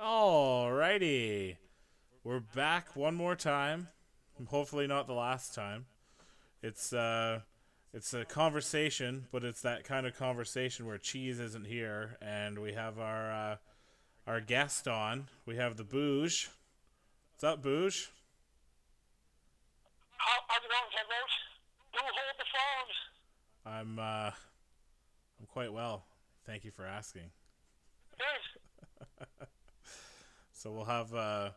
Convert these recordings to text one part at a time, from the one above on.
Alrighty. We're back one more time. Hopefully not the last time. It's uh it's a conversation, but it's that kind of conversation where cheese isn't here and we have our uh, our guest on. We have the Booge. What's up, Booge? How, how's it going, Kevin? Who hold the phone? I'm uh I'm quite well. Thank you for asking. Good. So we'll have uh,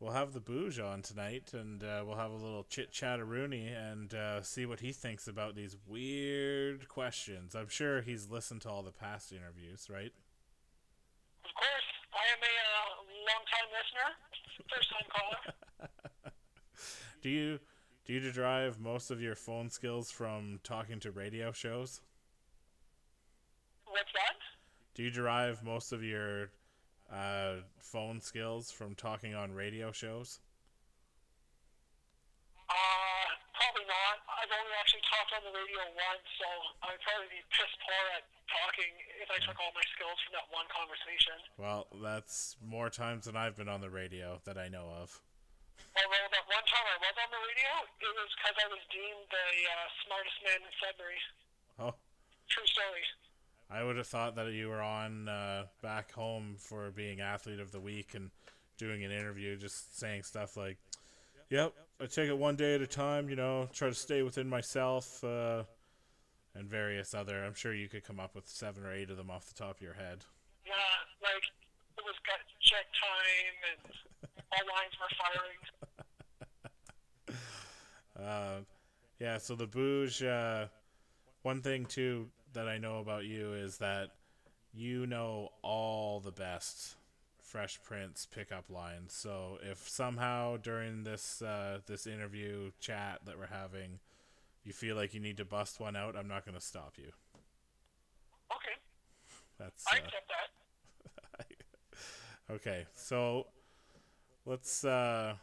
we'll have the bouge on tonight, and uh, we'll have a little chit chat Rooney and uh, see what he thinks about these weird questions. I'm sure he's listened to all the past interviews, right? Of course, I am a uh, long-time listener, first-time caller. Do you do you derive most of your phone skills from talking to radio shows? What's that? Do you derive most of your uh, phone skills from talking on radio shows? Uh, probably not. I've only actually talked on the radio once, so I'd probably be piss poor at talking if I took all my skills from that one conversation. Well, that's more times than I've been on the radio that I know of. Although that one time I was on the radio, it was because I was deemed the uh, smartest man in Sudbury. Oh, True story. I would have thought that you were on uh, back home for being athlete of the week and doing an interview, just saying stuff like, "Yep, I take it one day at a time. You know, try to stay within myself." Uh, and various other. I'm sure you could come up with seven or eight of them off the top of your head. Yeah, like it was gut check time and all lines were firing. Uh, yeah, so the bouge. Uh, one thing too that I know about you is that you know all the best Fresh Prince pickup lines. So if somehow during this uh, this interview chat that we're having, you feel like you need to bust one out, I'm not going to stop you. Okay, That's I uh, accept that. okay. So let's. Uh,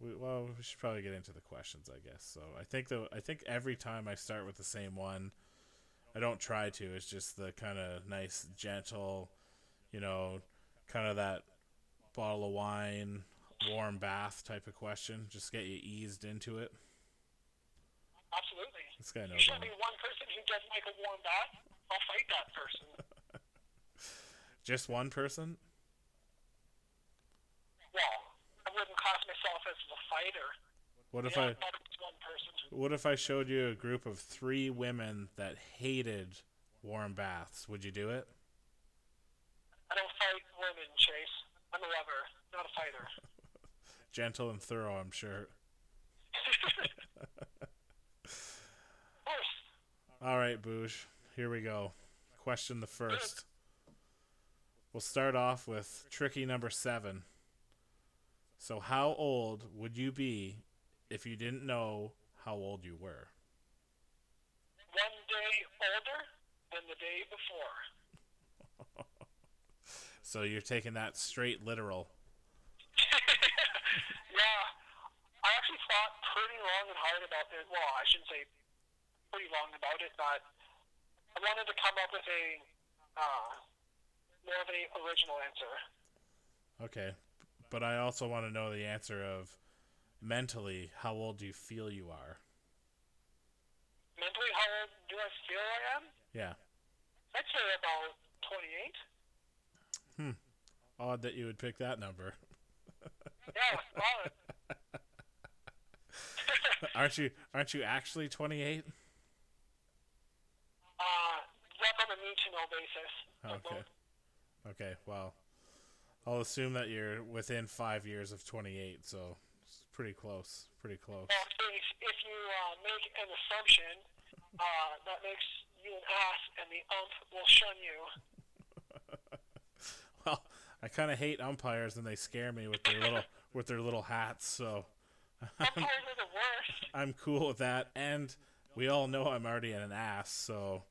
we, well, we should probably get into the questions, I guess. So I think though I think every time I start with the same one, I don't try to. It's just the kind of nice, gentle, you know, kind of that bottle of wine, warm bath type of question. Just get you eased into it. Absolutely. This guy You knows. show all- me one person who doesn't like a warm bath, I'll fight that person. Just one person. Well, I wouldn't class myself as a fighter. What if yeah, I? not just one person. What if I showed you a group of three women that hated warm baths? Would you do it? I don't fight women, Chase. I'm a lover, not a fighter. Gentle and thorough, I'm sure. Of course. All right, Boosh. Here we go. Question the first. We'll start off with tricky number seven. So, how old would you be if you didn't know how old you were? One day older than the day before. So, you're taking that straight literal. Yeah, I actually thought pretty long and hard about this. Well, I shouldn't say pretty long about it, but I wanted to come up with a uh, more of an original answer. Okay. But I also want to know the answer of mentally, how old do you feel you are? Mentally, how old do I feel I am? Yeah. I'd say about 28. Hmm. Odd that you would pick that number. Yeah, aren't you aren't you actually 28? uh, that's on a need-to-know basis. Okay. Okay, well, I'll assume that you're within 5 years of 28, so pretty close. Pretty close. Well, if, if you uh, make an assumption, uh, that makes you an ass, and the ump will shun you. Well, I kind of hate umpires and they scare me with their little with their little hats, so Umpires are the worst. I'm cool with that and we all know I'm already an ass, so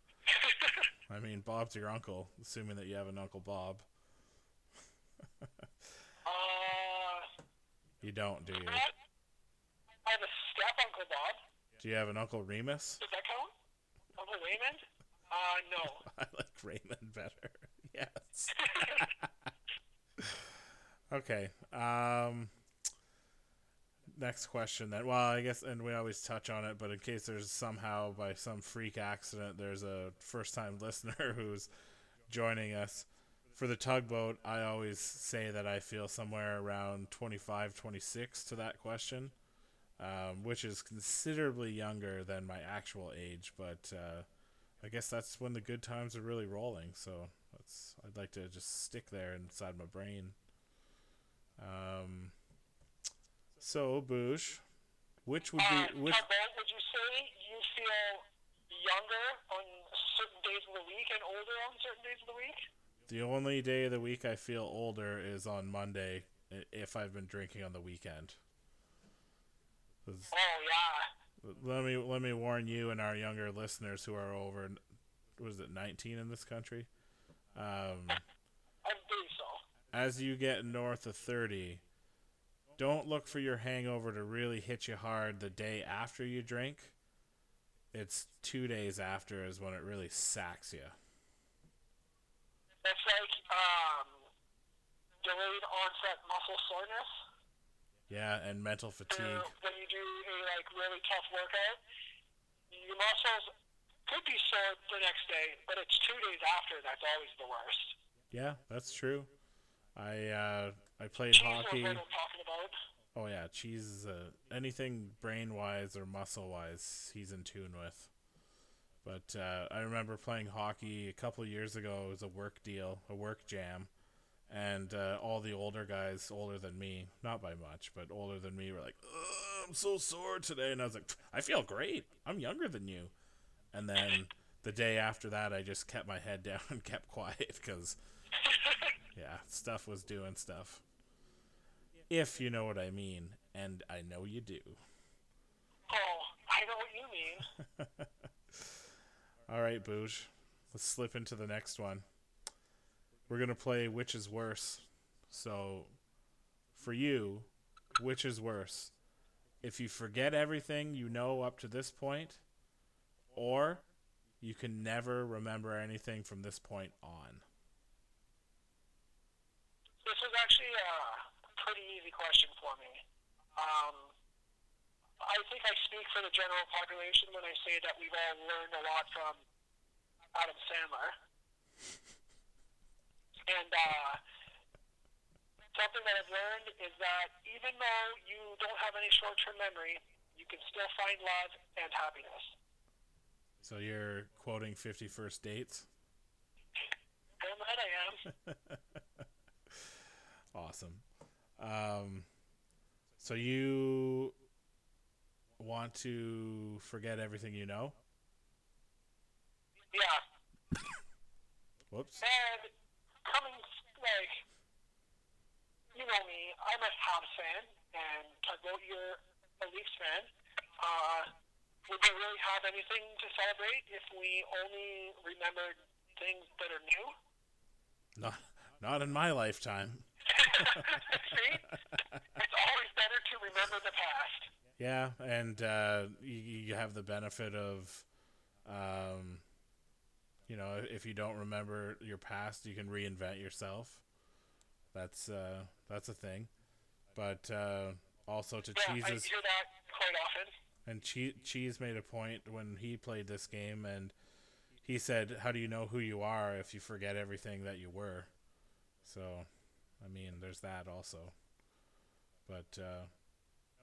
I mean, Bob's your uncle, assuming that you have an Uncle Bob. Uh, You don't, do you? I I have a step Uncle Bob. Do you have an Uncle Remus? Does that count? Uncle Raymond? Uh, no. I like Raymond better. Yes. Okay. Um, next question then. Well, I guess, and we always touch on it, but in case there's somehow by some freak accident there's a first time listener who's joining us for the tugboat, I always say that I feel somewhere around 25, 26 to that question, um, which is considerably younger than my actual age, but uh, I guess that's when the good times are really rolling. So that's I'd like to just stick there inside my brain. Um, so, Boosh, which would be which? Would you say you feel younger on certain days of the week and older on certain days of the week? The only day of the week I feel older is on Monday if I've been drinking on the weekend. Oh yeah. Let me let me warn you and our younger listeners who are over, was it 19 in this country? Um, so. as you get north of 30, don't look for your hangover to really hit you hard the day after you drink. It's two days after is when it really sacks you. It's like um, delayed onset muscle soreness. Yeah, and mental fatigue. when you do a like really tough workout, your muscles could be sore the next day, but it's two days after that's always the worst. Yeah, that's true. I uh, I played Cheese hockey. what I'm talking about. Oh yeah, cheese is uh, anything brain wise or muscle wise, he's in tune with. But uh, I remember playing hockey a couple of years ago. It was a work deal, a work jam, and uh, all the older guys, older than me, not by much, but older than me, were like, "I'm so sore today," and I was like, "I feel great. I'm younger than you." And then the day after that, I just kept my head down and kept quiet because, yeah, stuff was doing stuff if you know what I mean, and I know you do. Oh, I know what you mean. All right, Booge, let's slip into the next one. We're gonna play which is worse. So, for you, which is worse? If you forget everything you know up to this point, or you can never remember anything from this point on. This is actually a pretty easy question for me. Um, I think I speak for the general population when I say that we've all learned a lot from Adam Sandler. And uh, something that I've learned is that even though you don't have any short-term memory, you can still find love and happiness. So you're quoting Fifty First Dates. Damn right I am. Awesome. Um, so you want to forget everything you know? Yeah. Whoops. And coming, like, you know me, I'm a Habs fan, and Tugboat, you're a Leafs fan. Uh, would we really have anything to celebrate if we only remembered things that are new? Not, not in my lifetime. See? It's always better to remember the past. Yeah, and uh, you, you have the benefit of, um, you know, if you don't remember your past, you can reinvent yourself. That's uh, that's a thing. But uh, also to Yeah, I Cheese's hear that quite often. And che- Cheese made a point when he played this game, and he said, "How do you know who you are if you forget everything that you were?" So, I mean, there's that also. But uh,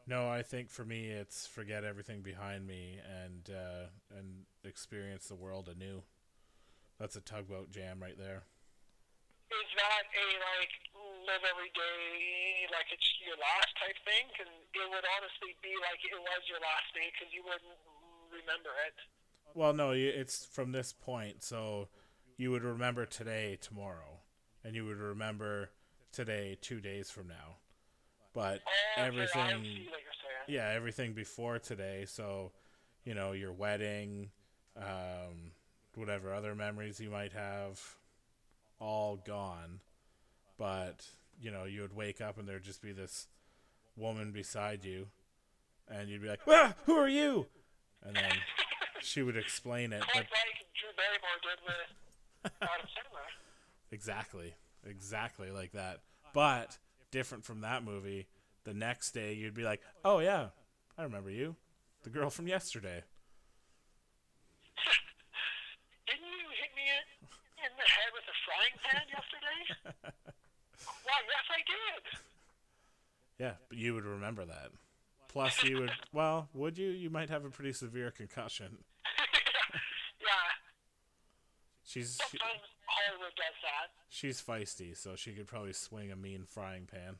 no, I think for me, it's forget everything behind me and uh, and experience the world anew. That's a tugboat jam right there. Is that a, like, live every day like it's your last type thing? Because it would honestly be like it was your last day because you wouldn't remember it. Well, no, it's from this point. So you would remember today, tomorrow, and you would remember today, two days from now. But okay, everything, yeah, everything before today. So, you know, your wedding, um, whatever other memories you might have, all gone. But you know, you would wake up and there'd just be this woman beside you, and you'd be like, ah, "Who are you?" And then she would explain it, but Quite like Drew Barrymore did with Adam Sandler. Exactly. Exactly like that. But different from that movie, the next day you'd be like, "Oh yeah, I remember you, the girl from yesterday." Didn't you hit me in, the head with a frying pan yesterday? Why, yes, I did. Yeah, but you would remember that. Plus, you would. Well, would you? You might have a pretty severe concussion. yeah, She's she, sometimes Hollywood does that. She's feisty, so she could probably swing a mean frying pan.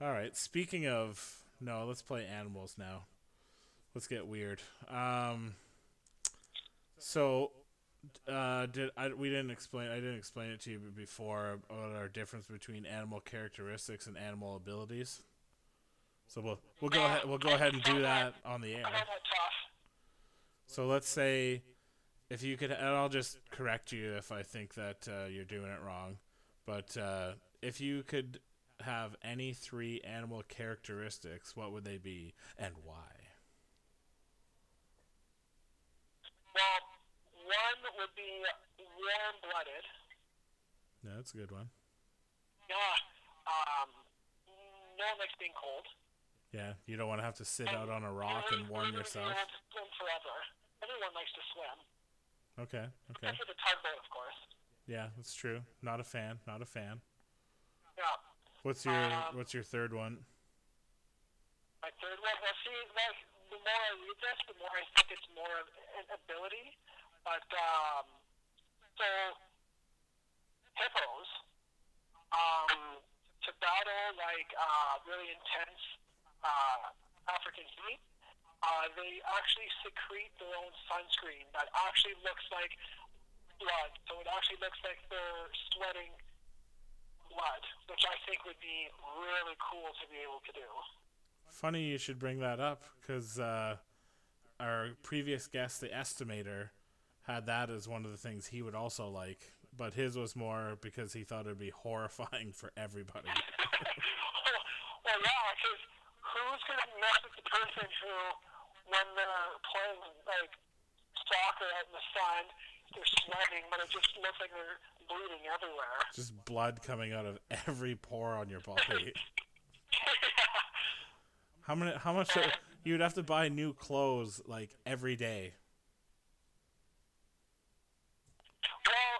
All right. Speaking of no, let's play animals now. Let's get weird. Um. So, uh, did I? We didn't explain. I didn't explain it to you before about our difference between animal characteristics and animal abilities. So we'll we'll go ahead we'll go ahead and do that on the air. So let's say if you could, and I'll just correct you if I think that uh, you're doing it wrong. But uh, if you could have any three animal characteristics, what would they be and why? Well, one would be warm-blooded. No, that's a good one. Yeah. Um, no one likes being cold. Yeah, you don't want to have to sit out on a rock and warm yourself. Everyone wants to swim forever. Everyone likes to swim. Okay, okay. Except for the tugboat, of course. Yeah, that's true. Not a fan. Not a fan. Yeah. What's your Um, What's your third one? My third one, well, see, like, the more I read this, the more I think it's more of an ability. But, um, so, hippos, um, to battle, like, uh, really intense, uh, African heat, uh, they actually secrete their own sunscreen that actually looks like blood. So it actually looks like they're sweating blood, which I think would be really cool to be able to do. Funny you should bring that up because uh, our previous guest, the estimator, had that as one of the things he would also like, but his was more because he thought it'd be horrifying for everybody. well, yeah, because who's going to mess with the person who, when they're playing like soccer out in the sun, they're sweating, but it just looks like they're bleeding everywhere. Just blood coming out of every pore on your body. How many? How much? You'd have to buy new clothes like every day. well,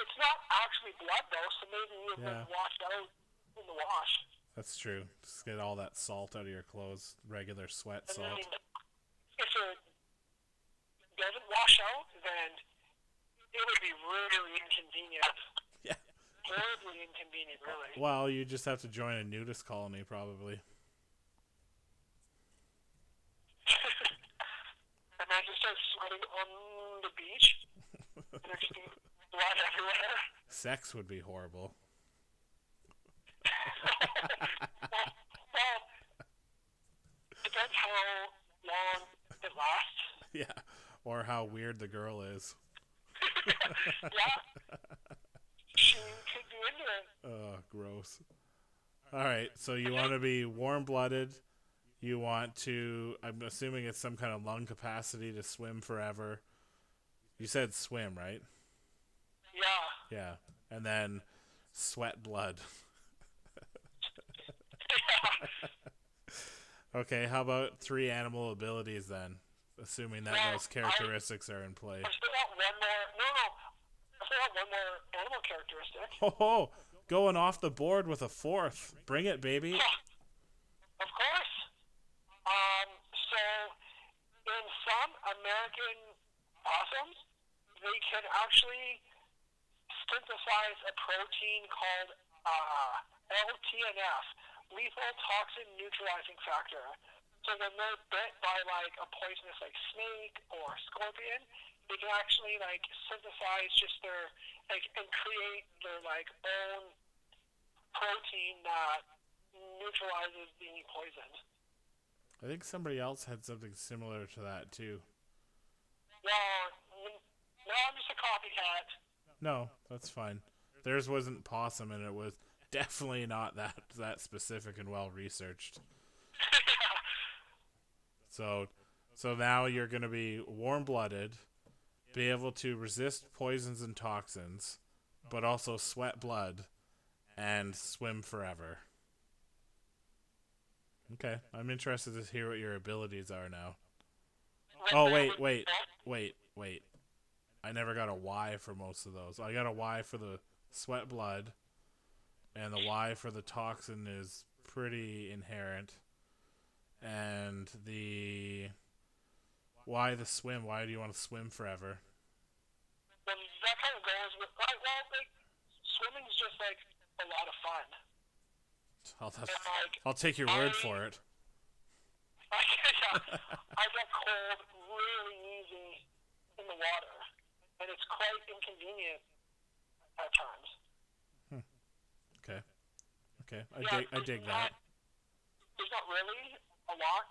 it's not actually blood though, so maybe you've Yeah. been washed out in the wash. That's true. Just get all that salt out of your clothes, regular sweat And salt. then if it doesn't wash out, then it would be really inconvenient. Yeah. Horribly inconvenient, really. Well, you just have to join a nudist colony, probably. and I just start sweating on the beach. and there's just blood everywhere. Sex would be horrible. Well, depends how long it lasts. Yeah. Or how weird the girl is. Yeah. she could be into it. Oh, gross. All right, so you want to be warm blooded. You want to, I'm assuming it's some kind of lung capacity to swim forever. You said swim, right? Yeah. Yeah. And then sweat blood. okay, how about three animal abilities then? Assuming that those characteristics are in play. I still got one more. No, no. I still got one more animal characteristic. Ho ho! Going off the board with a fourth. Bring it, baby. Yeah, Of course. Um, so, in some American possums, they can actually synthesize a protein called uh, LTNF, lethal toxin neutralizing factor. So when they're bit by like a poisonous like snake or scorpion, they can actually like synthesize just their like and create their like own protein that neutralizes the poison. I think somebody else had something similar to that too. Well, n- no, I'm just a copycat. No, that's fine. Theirs wasn't possum, and it was definitely not that that specific and well researched. So, so now you're going to be warm blooded, be able to resist poisons and toxins, but also sweat blood, and swim forever. Okay, I'm interested to hear what your abilities are now. Oh wait, wait, wait, wait. I never got a Y for most of those. I got a Y for the sweat blood, and the why for the toxin is pretty inherent. And the why the swim? Why do you want to swim forever? Well, that kind of goes with well, like swimming's just like a lot of fun. I'll, have, And like I'll take your word I- for it. I, I get cold really easy in the water, and it's quite inconvenient at times. Okay, okay, I Yeah, dig, I dig that. There's not really a lot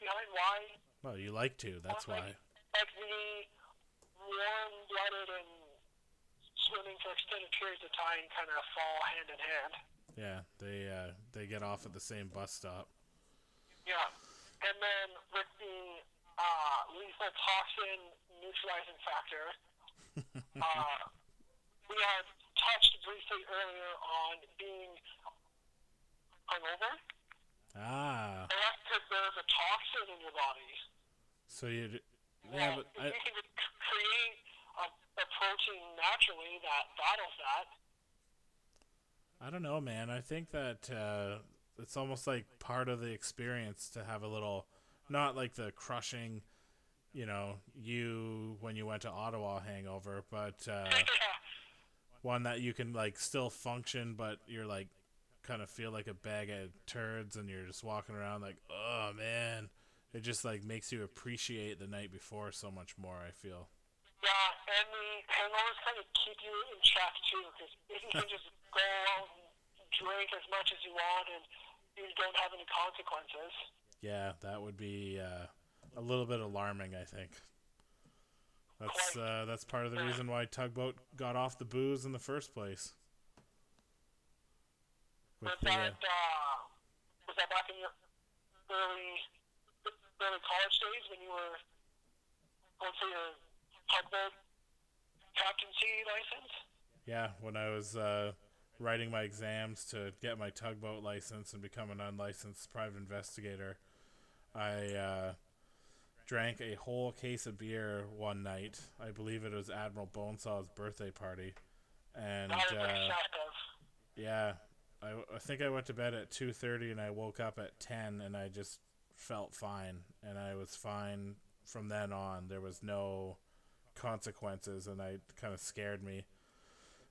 behind why Well, you like to. That's why. like, like the warm-blooded and swimming for extended periods of time kind of fall hand in hand. Yeah, they uh, they get off at the same bus stop. Yeah. And then with the uh, lethal toxin neutralizing factor, uh, we had touched briefly earlier on being hungover. Ah, And that's because there's a toxin in your body. so you. Yeah, but I, you can create a, a protein naturally that battles that, I don't know, man. I think that uh, it's almost like part of the experience to have a little, not like the crushing, you know, you when you went to Ottawa hangover, but uh, one that you can like still function, but you're like kind of feel like a bag of turds, and you're just walking around like, oh man. It just like makes you appreciate the night before so much more. I feel. Yeah, and the hangovers kind of keep you in check too, because if you can just go out and drink as much as you want and you don't have any consequences. Yeah, that would be uh, a little bit alarming. I think. That's uh, that's part of the reason why tugboat got off the booze in the first place. With Was the, uh, that uh, was that back in your early early college days when you were going for your tugboat captaincy license? yeah, when I was uh, writing my exams to get my tugboat license and become an unlicensed private investigator, I uh, drank a whole case of beer one night. I believe it was Admiral Bonesaw's birthday party, and uh. Yeah, I, I think I went to bed at two thirty and I woke up at ten and I just felt fine and I was fine from then on. There was no consequences and I kind of scared me.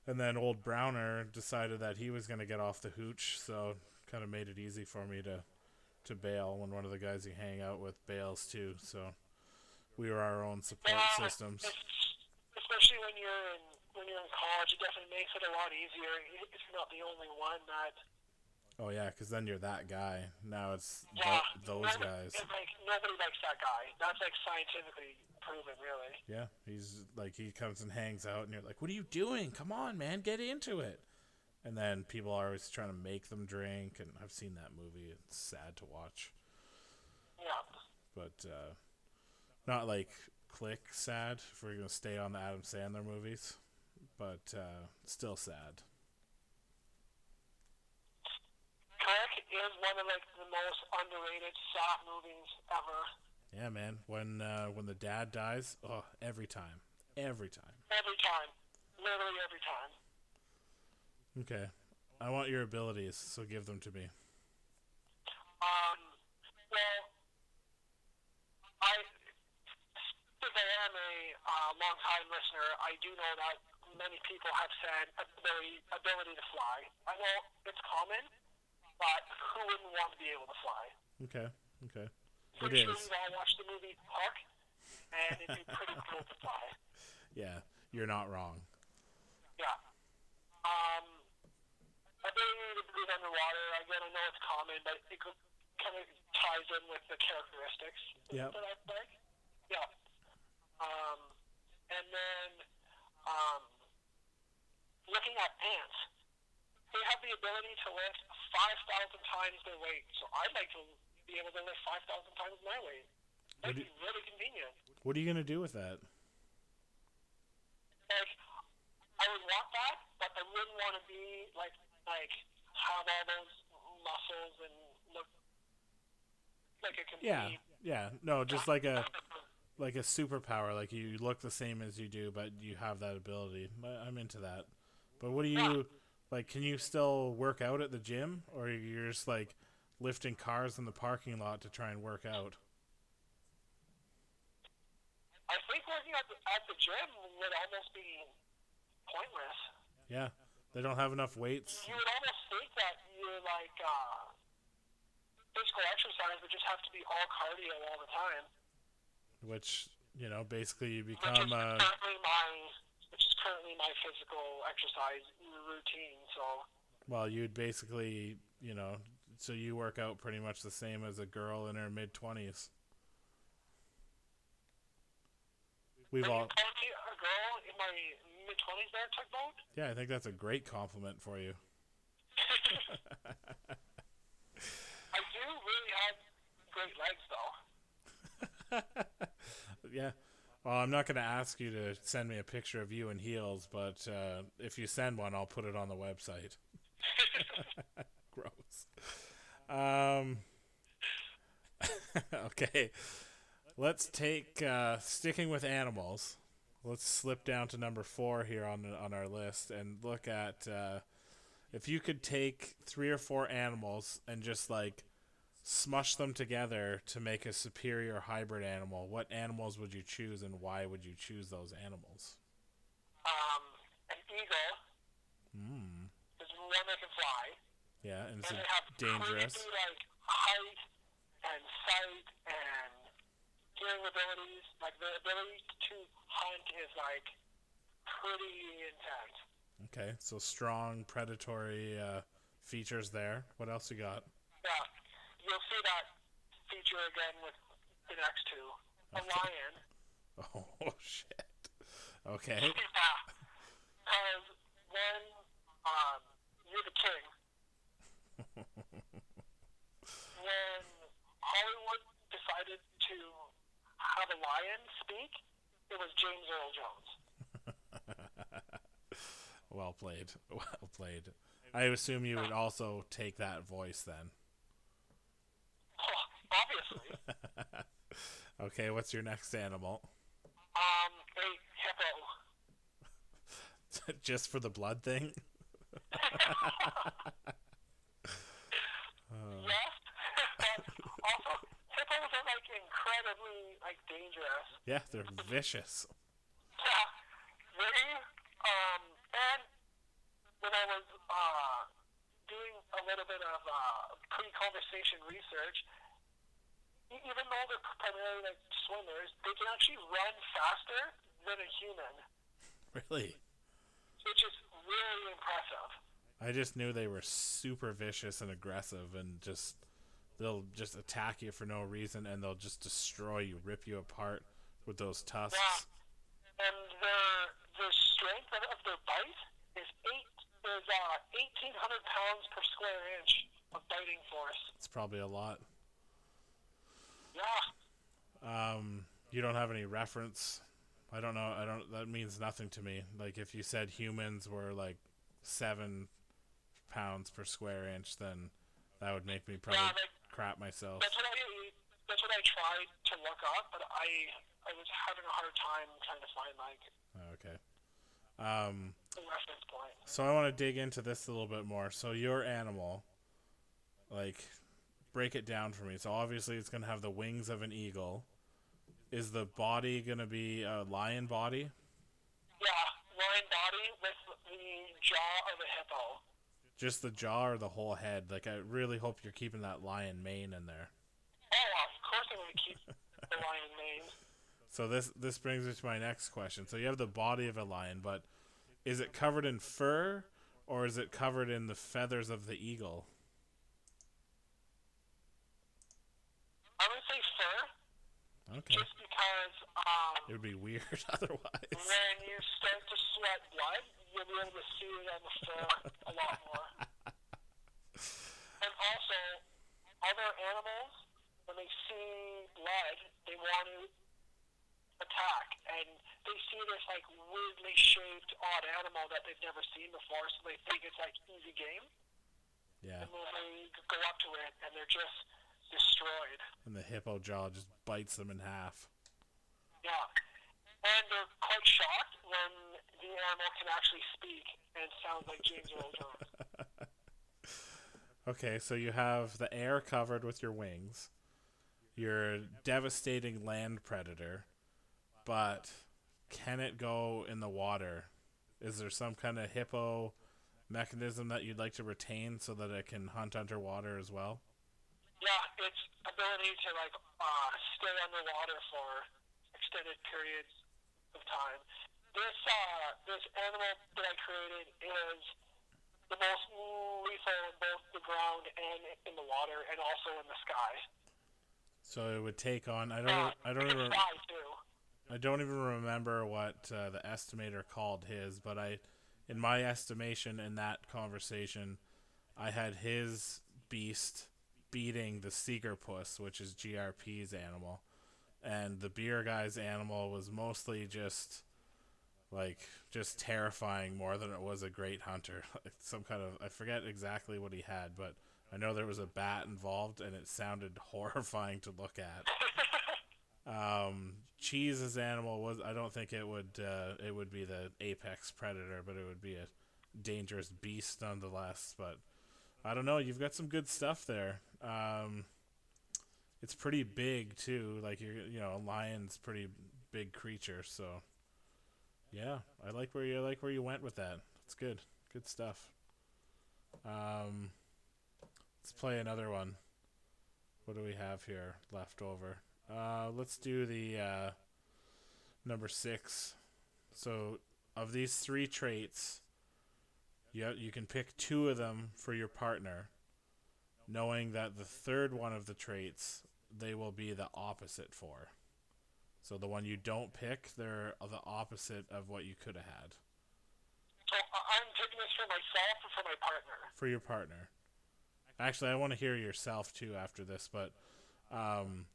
And then old Browner decided that he was going to get off the hooch, so kind of made it easy for me to to bail when one of the guys you hang out with bails too. So we were our own support Yeah, systems. especially when you're in when you're in college, it definitely makes it a lot easier if you're not the only one that. Oh yeah, because then you're that guy. Now it's Yeah, those nobody, guys. it's Like nobody likes that guy. That's like scientifically proven, really. Yeah, he's like he comes and hangs out, and you're like, "What are you doing? Come on, man, get into it." And then people are always trying to make them drink, and I've seen that movie. It's sad to watch, Yeah. but uh, not like click sad if we're gonna stay on the Adam Sandler movies, but uh, still sad. Click is one of like the most underrated sad movies ever. Yeah, man. When uh, when the dad dies, oh, every time, every time. Every time, literally every time. Okay, I want your abilities, so give them to me. Um, well, I, since I am a uh, long-time listener, I do know that many people have said ability, ability to fly. I know it's common, but who wouldn't want to be able to fly? Okay, okay. It Pretty sure is. we've all watched the movie Hook, and it'd be pretty cool to fly. Yeah, you're not wrong. Yeah. Um, ability to breathe underwater, again, I know it's common, but it kind of ties in with the characteristics Yep. that I like. Yeah. Um, and then, um, looking at ants, they have the ability to lift 5,000 times their weight. So I'd like to be able to lift 5,000 times my weight. That'd you- be really convenient. What are you gonna do with that? like I would want that, but I wouldn't want to be like like have all those muscles and look like a complete. Yeah, yeah. No, just like a like a superpower. Like you look the same as you do, but you have that ability. I'm into that. But what do you like? Can you still work out at the gym, or you're just like lifting cars in the parking lot to try and work out? I think working at the, at the gym would almost be pointless. Yeah, they don't have enough weights. You would almost think that you're like uh, physical exercise would just have to be all cardio all the time. which you know basically you become. which is uh, currently my which is currently my physical exercise routine. So well you'd basically you know so you work out pretty much the same as a girl in her mid 20s we've all a girl in my mid twenties there, tugboat? yeah i think that's a great compliment for you. I do really have great legs though. yeah. Well i'm not going to ask you to send me a picture of you in heels but uh, if you send one i'll put it on the website. Gross. Um okay. Let's take uh sticking with animals let's slip down to number four here on on our list and look at uh if you could take three or four animals and just like smush them together to make a superior hybrid animal what animals would you choose and why would you choose those animals Um, an eagle mm. is one that can fly. yeah and it's and they have dangerous crazy like height and sight and hearing abilities. Like the ability to hunt is like pretty intense. okay so strong predatory uh features there what else you got Yeah, you'll see that feature again with the next two. A Okay. lion. oh shit okay Yeah, because when um, you're the king, when Hollywood decided to have the lion speak, it was James Earl Jones. well played well played i assume you would also take that voice then Oh, obviously. okay what's your next animal Um, a hippo. just for the blood thing Uh, Yes. also, hippos are like incredibly like dangerous. yeah they're vicious Yeah, they um and when I was uh doing a little bit of uh pre-conversation research, even though they're primarily like swimmers, they can actually run faster than a human, really which is really impressive. i just knew they were super vicious and aggressive and just they'll just attack you for no reason and they'll just destroy you rip you apart with those tusks Yeah. And their their strength of, their bite is eight is uh eighteen hundred pounds per square inch of biting force. it's probably a lot Yeah. Um, you don't have any reference. I don't know. I don't. That means nothing to me. Like if you said humans were like seven pounds per square inch, then that would make me probably Yeah, crap myself. That's what I that's what I tried to look up, but I I was having a hard time trying to find like Okay. Um, reference point. so I want to dig into this a little bit more. So your animal, like, break it down for me. So obviously it's gonna have the wings of an eagle. Is the body gonna be a lion body? Yeah, lion body with the jaw of a hippo. Just the jaw or the whole head? Like I really hope you're keeping that lion mane in there. Oh, of course I'm gonna keep the lion name. So this this brings me to my next question. So you have the body of a lion, but is it covered in fur or is it covered in the feathers of the eagle? I would say fur, Okay. just because um, It would be weird otherwise. when you start to sweat blood, you'll be able to see it on the a lot more. And also, other animals, when they see blood, they want to attack, and they see this like weirdly shaped odd animal that they've never seen before, so they think it's like easy game, Yeah. and then they go up to it and they're just destroyed. And the hippo jaw just bites them in half. Yeah. And they're quite shocked when the animal can actually speak and sound like James Earl Jones. Okay, so you have the air covered with your wings. You're a devastating land predator, but can it go in the water? Is there some kind of hippo mechanism that you'd like to retain so that it can hunt underwater as well? Yeah, its ability to like uh, stay underwater for extended periods of time. This uh, this animal that I created is the most lethal in both the ground and in the water, and also in the sky. So it would take on. I don't. I don't even. I don't even remember what uh, the estimator called his, but I, in my estimation, in that conversation, I had his beast beating the Seeger Puss, which is GRP's animal, and the beer guy's animal was mostly just like just terrifying more than it was a great hunter. Like some kind of I forget exactly what he had, but I know there was a bat involved, and it sounded horrifying to look at. Um, Cheese's animal was I don't think it would uh, it would be the apex predator, but it would be a dangerous beast nonetheless. But I don't know. You've got some good stuff there. Um, it's pretty big too. Like you're you know, a lion's pretty big creature. So yeah, I like where you I like where you went with that. It's good. Good stuff. Um, let's play another one. What do we have here left over? Uh, let's do the uh, number six. So, of these three traits, you you can pick two of them for your partner, knowing that the third one of the traits they will be the opposite for. So the one you don't pick, they're the opposite of what you could have had So uh, I'm taking this for myself or for my partner. for your partner. Actually, I want to hear yourself too after this, but um,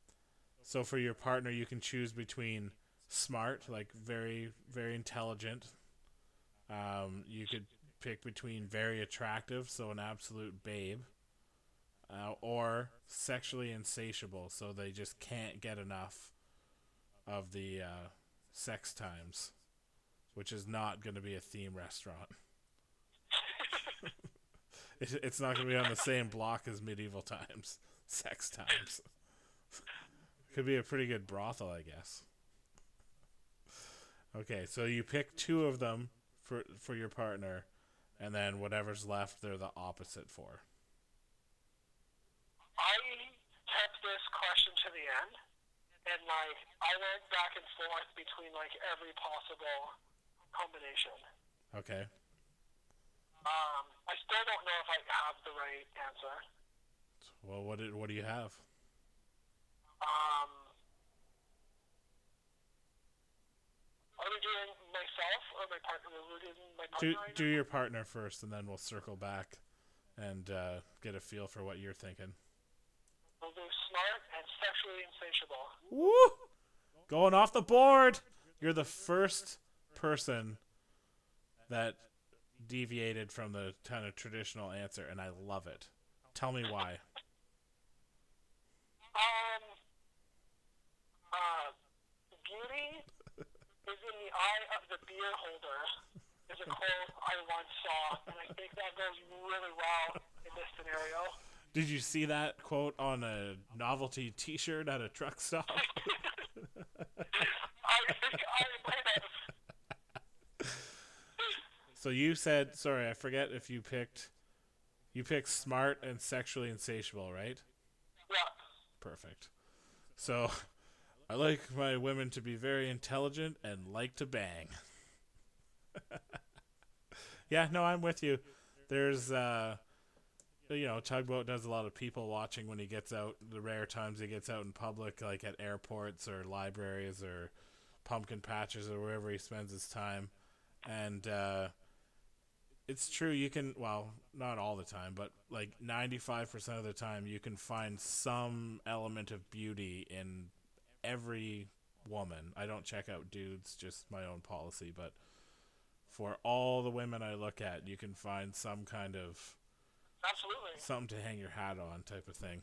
so for your partner, you can choose between smart, like very, very intelligent. Um, you could pick between very attractive, so an absolute babe, uh, or sexually insatiable, so they just can't get enough of the uh, sex times, which is not going to be a theme restaurant. It- it's not going to be on the same block as medieval times, sex times. Could be a pretty good brothel, I guess. Okay, so you pick two of them for for your partner, and then whatever's left, they're the opposite for. I kept this question to the end, and like I went back and forth between like every possible combination. Okay. Um, I still don't know if I have the right answer. Well, what did, what do you have? Um, are we doing myself or my partner? We're doing my Do partner. right do your partner first, and then we'll circle back and uh, get a feel for what you're thinking. Now? Smart and sexually insatiable. Woo! Going off the board. You're the first person that deviated from the kind of traditional answer, and I love it. Tell me why. Um, uh, beauty is in the eye of the beer holder. Is a quote I once saw, and I think that goes really well in this scenario. Did you see that quote on a novelty T-shirt at a truck stop? I think I might have. so you said, sorry, I forget if you picked, you picked smart and sexually insatiable, right? Yeah. Perfect. So, I like my women to be very intelligent and like to bang. yeah, no, I'm with you. There's, uh, you know, Tugboat does a lot of people watching when he gets out, the rare times he gets out in public, like at airports or libraries or pumpkin patches or wherever he spends his time. And, uh, it's true you can well not all the time but like 95% of the time you can find some element of beauty in every woman. I don't check out dudes, just my own policy, but for all the women I look at, you can find some kind of Absolutely. something to hang your hat on type of thing.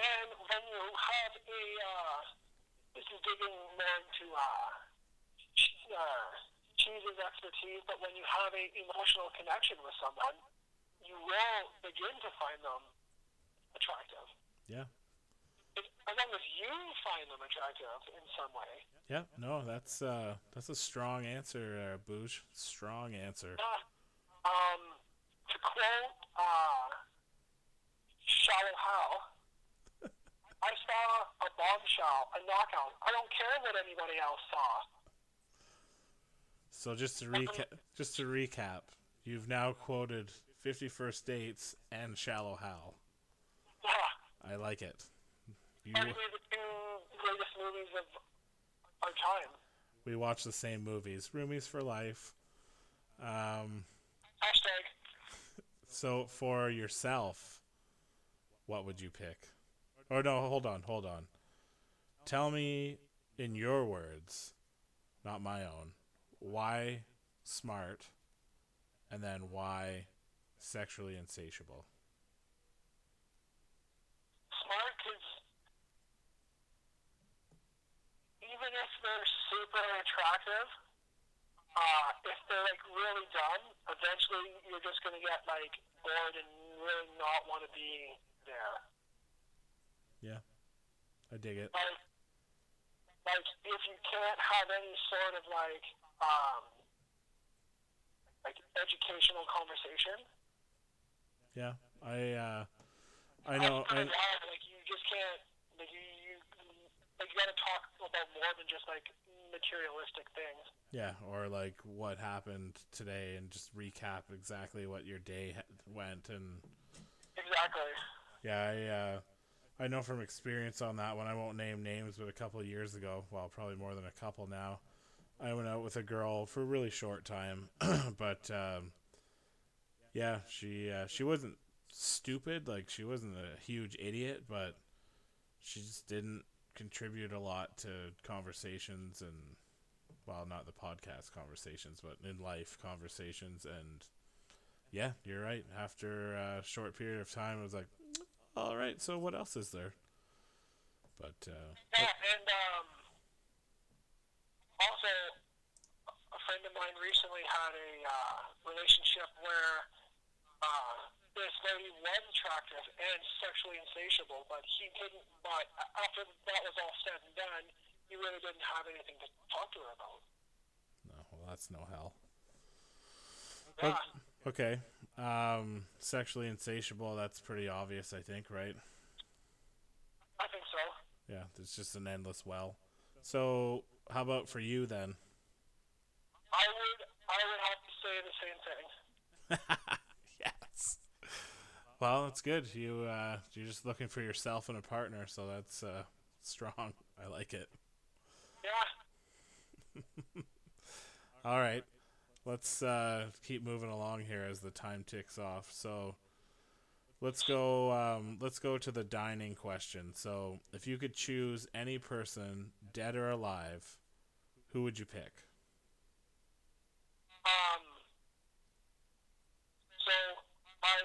And when you have a, uh, this is digging more into uh, uh, Cheese's expertise, but when you have an emotional connection with someone, you will begin to find them attractive. Yeah. It, as long as you find them attractive in some way. Yeah, no, that's uh that's a strong answer, uh, Booge. Strong answer. Uh, um, to quote uh, Shallow Hal, I saw a bombshell, a knockout. I don't care what anybody else saw. So just to recap, just to recap, you've now quoted Fifty First Dates and Shallow Hal. Yeah, I like it. You, arguably the two greatest movies of our time. we watch the same movies. Roomies for life. Um, Hashtag. So for yourself, what would you pick? Or no, hold on, hold on. Tell me in your words, not my own, why smart, and then why sexually insatiable. Smart because even if they're super attractive, uh, if they're like really dumb, eventually you're just gonna get like bored and really not want to be there. Yeah, I dig it. Like, like if you can't have any sort of like um, like educational conversation, Yeah, I uh, I know. I, wild. Like you just can't. Like you, you like you gotta talk about more than just like materialistic things. Yeah, or like what happened today, and just recap exactly what your day went, and Exactly. yeah, I uh, I know from experience on that one. I won't name names, but a couple of years ago, well, probably more than a couple now, I went out with a girl for a really short time, but um, yeah, she uh, she wasn't stupid, like she wasn't a huge idiot, but she just didn't contribute a lot to conversations and well, not the podcast conversations, but in life conversations and yeah, you're right. After a short period of time, I was like, all right, so what else is there? But uh, Yeah, and um, also a friend of mine recently had a uh, relationship where uh, this lady was attractive and sexually insatiable, but he didn't. But after that was all said and done, he really didn't have anything to talk to her about. no, well, that's no hell. Yeah. Okay, um, sexually insatiable. That's pretty obvious, I think, right? I think so. Yeah, it's just an endless well. So, how about for you then? I would I would have to say the same thing. yes. Well, that's good. You uh, you're just looking for yourself and a partner, so that's uh, strong. I like it. All right, let's uh, keep moving along here as the time ticks off. So, let's go. Um, let's go to the dining question. So, if you could choose any person, dead or alive, who would you pick? Um, so I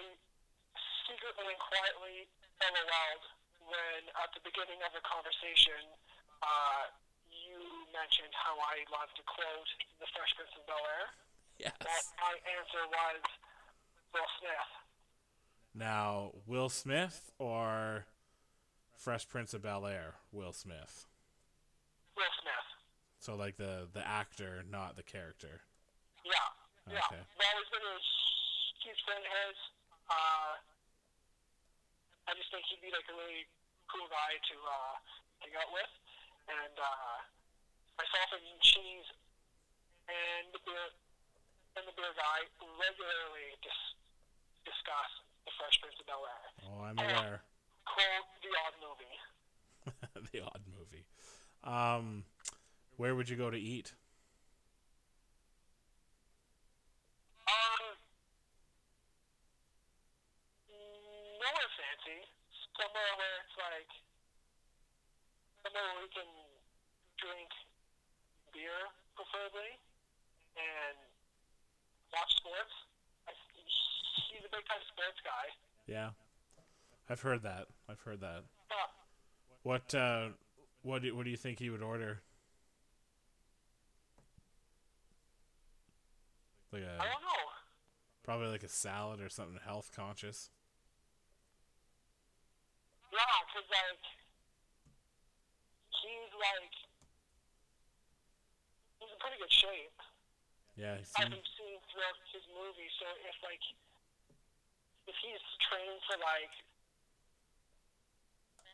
secretly and quietly LOL'd when at the beginning of the conversation uh, mentioned how I love to quote The Fresh Prince of Bel Air. That Yes. my answer was Will Smith. Now, Will Smith or Fresh Prince of Bel Air? Will Smith. Will Smith. So, like the the actor, not the character. Yeah. Yeah. Okay. I've always been a huge fan of his. Uh, I just think he'd be like a really cool guy to uh, hang out with. And uh, myself and Cheese and the beer and the beer guy regularly dis- discuss the Fresh Prince of Bel Air. Oh, I'm aware. Quote the odd movie. the odd movie. Um, where would you go to eat? Um, nowhere fancy. Somewhere where it's like somewhere where we can drink beer, preferably, and watch sports. I, he's a big time sports guy. Yeah, I've heard that. I've heard that. What uh, what do, what do you think he would order? Like I a don't know. probably like a salad or something health conscious. Yeah, because like he's like he's in pretty good shape. Yeah, seemed, we've seen throughout his movie. So if like if he's trained for like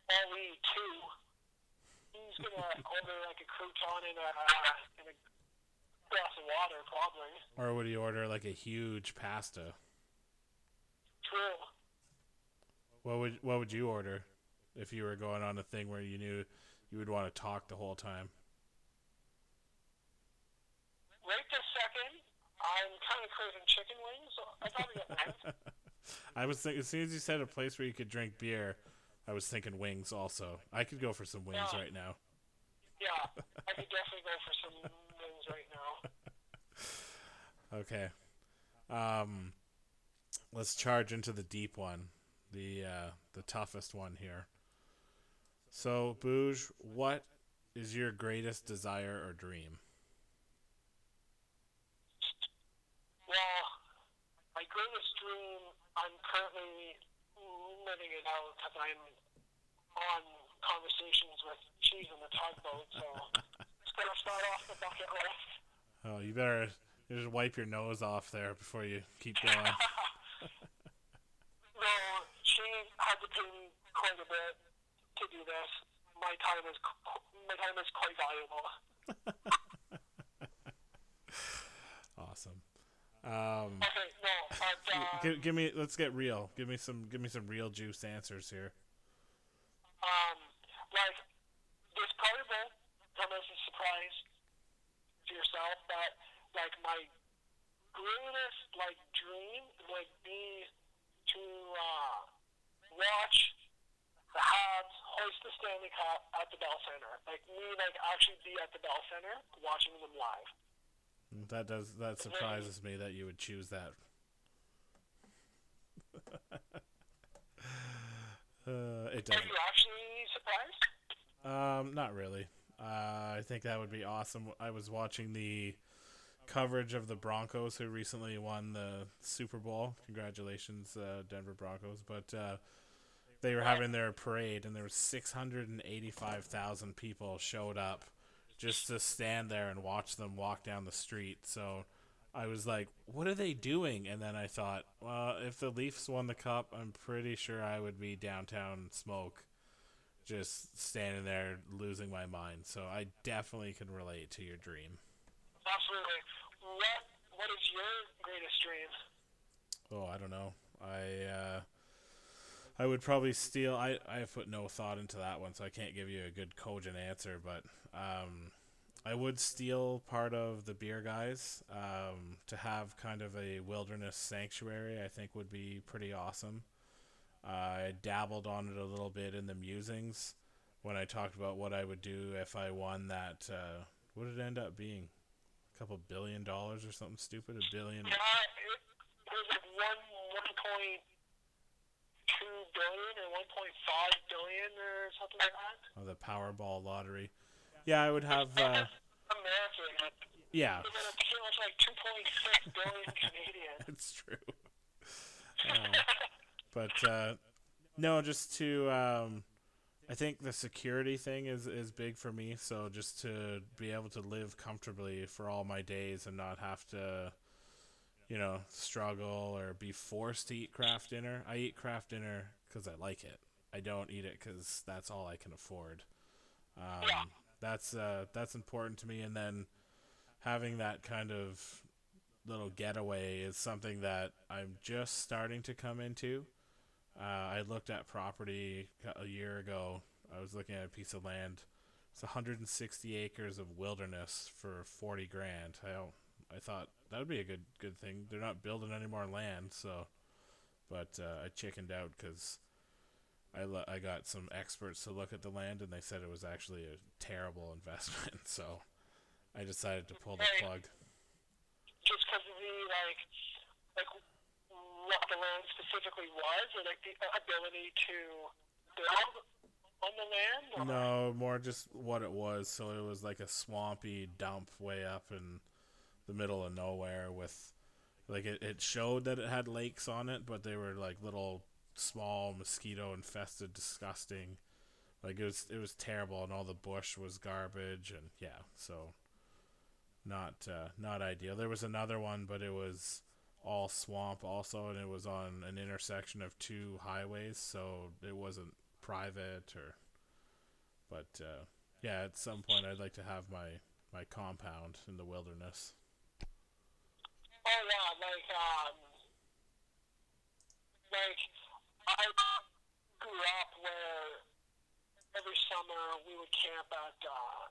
Elite two, he's gonna order like a crouton and a and a glass of water probably. or would he order like a huge pasta? True. What would what would you order if you were going on a thing where you knew you would want to talk the whole time? Right this second, I'm kind of craving chicken wings. So I probably get wings. I was thinking as soon as you said a place where you could drink beer, I was thinking wings also. I could go for some wings Yeah. right now. Yeah, I could definitely go for some wings right now. Okay. Um let's charge into the deep one. The uh the toughest one here. So, Booge, what is your greatest desire or dream? Well, my greatest dream, I'm currently living it out because I'm on conversations with Cheese in the tugboat, so it's going to start off the bucket list. Oh, you better just wipe your nose off there before you keep going. Though she had to pay me quite a bit to do this, my time is my time is quite valuable. awesome. Um Okay, no, give, give me let's get real. Give me some give me some real juice answers here. um, like this probably won't come as a surprise to yourself, but like my greatest like dream would be to uh, watch the Habs hoist the Stanley Cup at the Bell Center. Like me, like actually be at the Bell Center watching them live. That does that surprises me that you would choose that. Uh, it Are doesn't. you actually surprised? Um, not really. Uh, I think that would be awesome. I was watching the coverage of the Broncos who recently won the Super Bowl. Congratulations, uh, Denver Broncos! But uh, they were having their parade, and there was six hundred and eighty-five thousand people showed up just to stand there and watch them walk down the street. So I was like, "What are they doing?" And then I thought, "Well, if the Leafs won the cup, I'm pretty sure I would be downtown smoke." just standing there losing my mind. So I definitely can relate to your dream. Absolutely. What What is your greatest dream? Oh, I don't know. I uh, I would probably steal. I I have put no thought into that one, so I can't give you a good cogent answer. But um, I would steal part of the beer guys um, to have kind of a wilderness sanctuary. I think would be pretty awesome. I dabbled on it a little bit in the musings when I talked about what I would do if I won that. Uh, what did it end up being? A couple billion dollars or something stupid? A billion? Yeah, it, it was like one one point two billion or one point five billion or something like that. Oh, the Powerball lottery. Yeah, I would have. Uh, yeah, It was pretty much like two point six billion Canadian. it's true. Uh, but uh, no, just to. Um, I think the security thing is is big for me. So just to be able to live comfortably for all my days and not have to, you know, struggle or be forced to eat Kraft Dinner. I eat Kraft Dinner because I like it. I don't eat it because that's all I can afford. Um, Yeah. That's uh, that's important to me. And then having that kind of little getaway is something that I'm just starting to come into. Uh, I looked at property a year ago. I was looking at a piece of land. It's 160 acres of wilderness for 40 grand. I I thought that would be a good good thing. They're not building any more land, so. But uh, I chickened out because I lo- I got some experts to look at the land, and they said it was actually a terrible investment. So I decided to pull the plug. Just because of the like, like what the land specifically was, or like the ability to build on the land. Or, No, more just what it was. So it was like a swampy dump way up in the middle of nowhere with like it, it showed that it had lakes on it, but they were like little small mosquito infested disgusting. Like it was it was terrible and all the bush was garbage and yeah, so not uh, not ideal. There was another one but it was all swamp also and it was on an intersection of two highways, so it wasn't private or but uh, yeah, at some point I'd like to have my my compound in the wilderness. Oh yeah, like um, like I grew up where every summer we would camp at uh,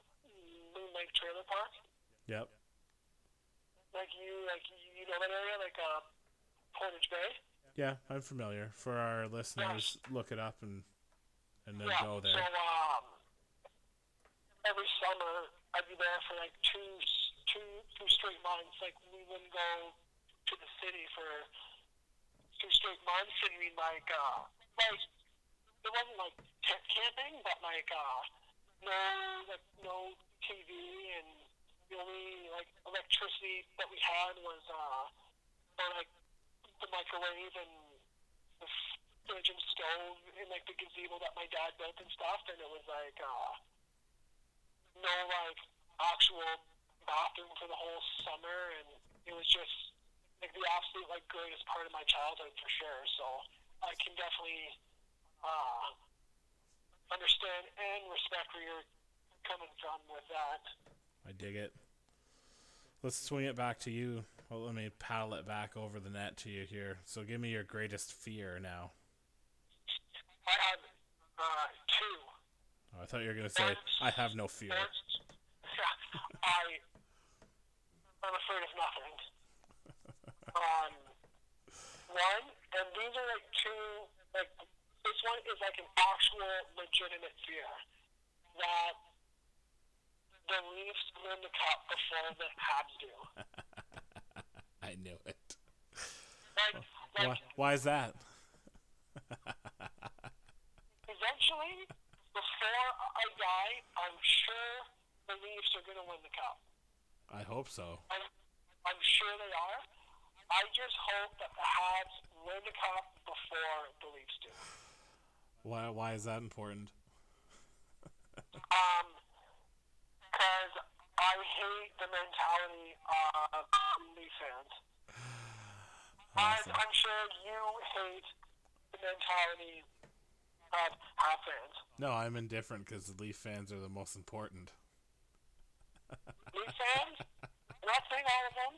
Moon Lake Trailer Park. Yep. Like you, like you know that area, like uh, Portage Bay. Yeah, I'm familiar. For our listeners, look it up and and then yeah. go So there. um, every summer I'd be there for like two two two s- two two straight months. Like we wouldn't go to the city for two straight months, and we'd like uh like it wasn't like tent camping, but like uh no like no TV and the only like electricity that we had was uh like the microwave and the fridge and stove and like the gazebo that my dad built and stuff and it was like uh no like actual bathroom for the whole summer and it was just like the absolute like greatest part of my childhood for sure so I can definitely uh understand and respect where you're coming from with that. I dig it. Let's swing it back to you. Well, let me paddle it back over the net to you here. So give me your greatest fear now. I have uh two. Oh, I thought you were gonna say I have no fear. I I'm afraid of nothing. Um, one, and these are like two. Like this one is like an actual legitimate fear that the Leafs win the cup before the Habs do. I knew it. Like, Why, like why is that? eventually, before I die, I'm sure the Leafs are going to win the cup. I hope so. I'm, I'm sure they are. I just hope that the Habs win the cup before the Leafs do. Why why is that important? Um, because I hate the mentality of Leaf fans. As Awesome. I'm sure you hate the mentality of Hab fans. No, I'm indifferent because the Leaf fans are the most important. Leaf fans, I'm not saying all of them,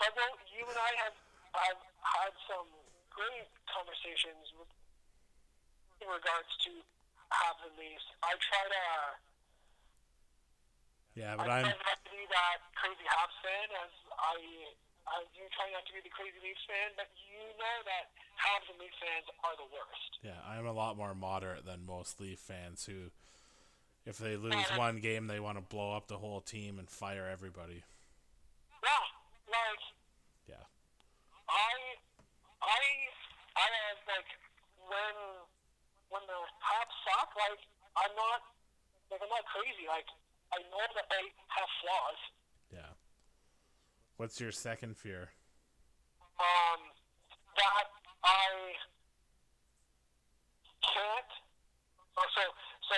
but well, you and I have, have had some great conversations with, in regards to and Leafs. I try to. Yeah, I but try I'm not to be that crazy Habs fan as I, as you try not to be the crazy Leafs fan, but you know that Habs and Leafs fans are the worst. yeah I'm a lot more moderate than most Leaf fans who, if they lose one game, they want to blow up the whole team and fire everybody. Yeah, like Yeah, I, I, I have like when when the Habs suck, like I'm not like I'm not crazy. Like I know that they have flaws. yeah. What's your second fear? Um, that I can't. Oh, so so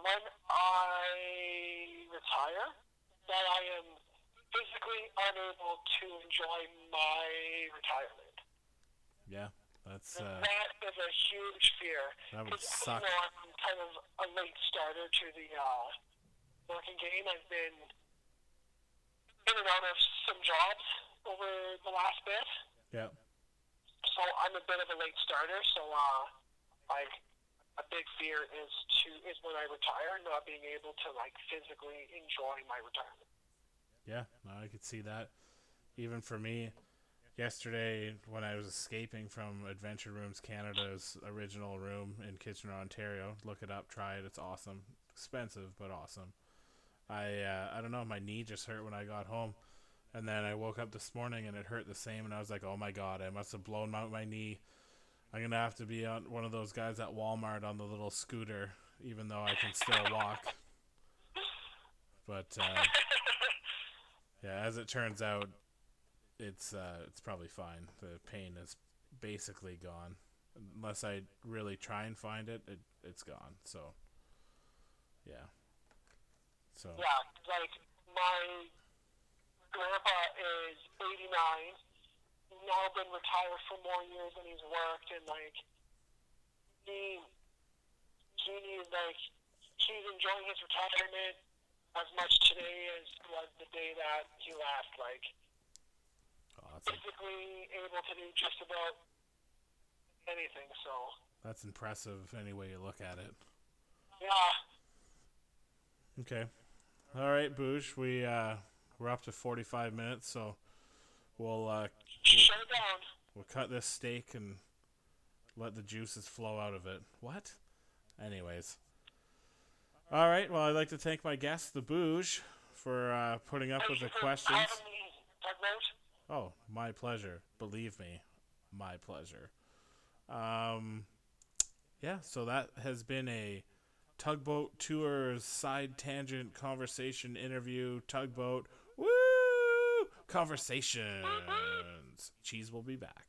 when I retire, that I am physically unable to enjoy my retirement. Yeah, that's uh, that is a huge fear. that would suck. You know, I'm kind of a late starter to the uh, working game. I've been in and out of some jobs over the last bit, Yeah, so I'm a bit of a late starter. So, uh, like, a big fear is to is when I retire, not being able to like physically enjoy my retirement. yeah. No, I could see that. Even for me, yesterday when I was escaping from Adventure Rooms Canada's original room in Kitchener, Ontario. Look it up, try it. It's awesome. Expensive, but awesome. I uh, I don't know. My knee just hurt when I got home, and then I woke up this morning and it hurt the same. And I was like, oh my god, I must have blown out my knee. I'm gonna have to be on one of those guys at Walmart on the little scooter, even though I can still walk. But uh, yeah, as it turns out, it's uh, it's probably fine. The pain is basically gone, unless I really try and find it. It it's gone. So yeah. So Yeah, like my grandpa is 89. He's now been retired for more years than he's worked, and like he he like he's enjoying his retirement as much today as was the day that he left. Like that's physically able to do just about anything. So that's impressive any way you look at it. yeah, Okay. All right, Boosh. We uh, we're up to 45 minutes, so we'll uh, shut it down. we'll cut this steak and let the juices flow out of it. What? Anyways. All right. Well, I'd like to thank my guest, the Booge, for uh, putting up with the questions. Oh, my pleasure. Believe me, my pleasure. Um, yeah, so that has been a tugboat tour side tangent conversation interview. Tugboat, woo, conversations. Cheese will be back.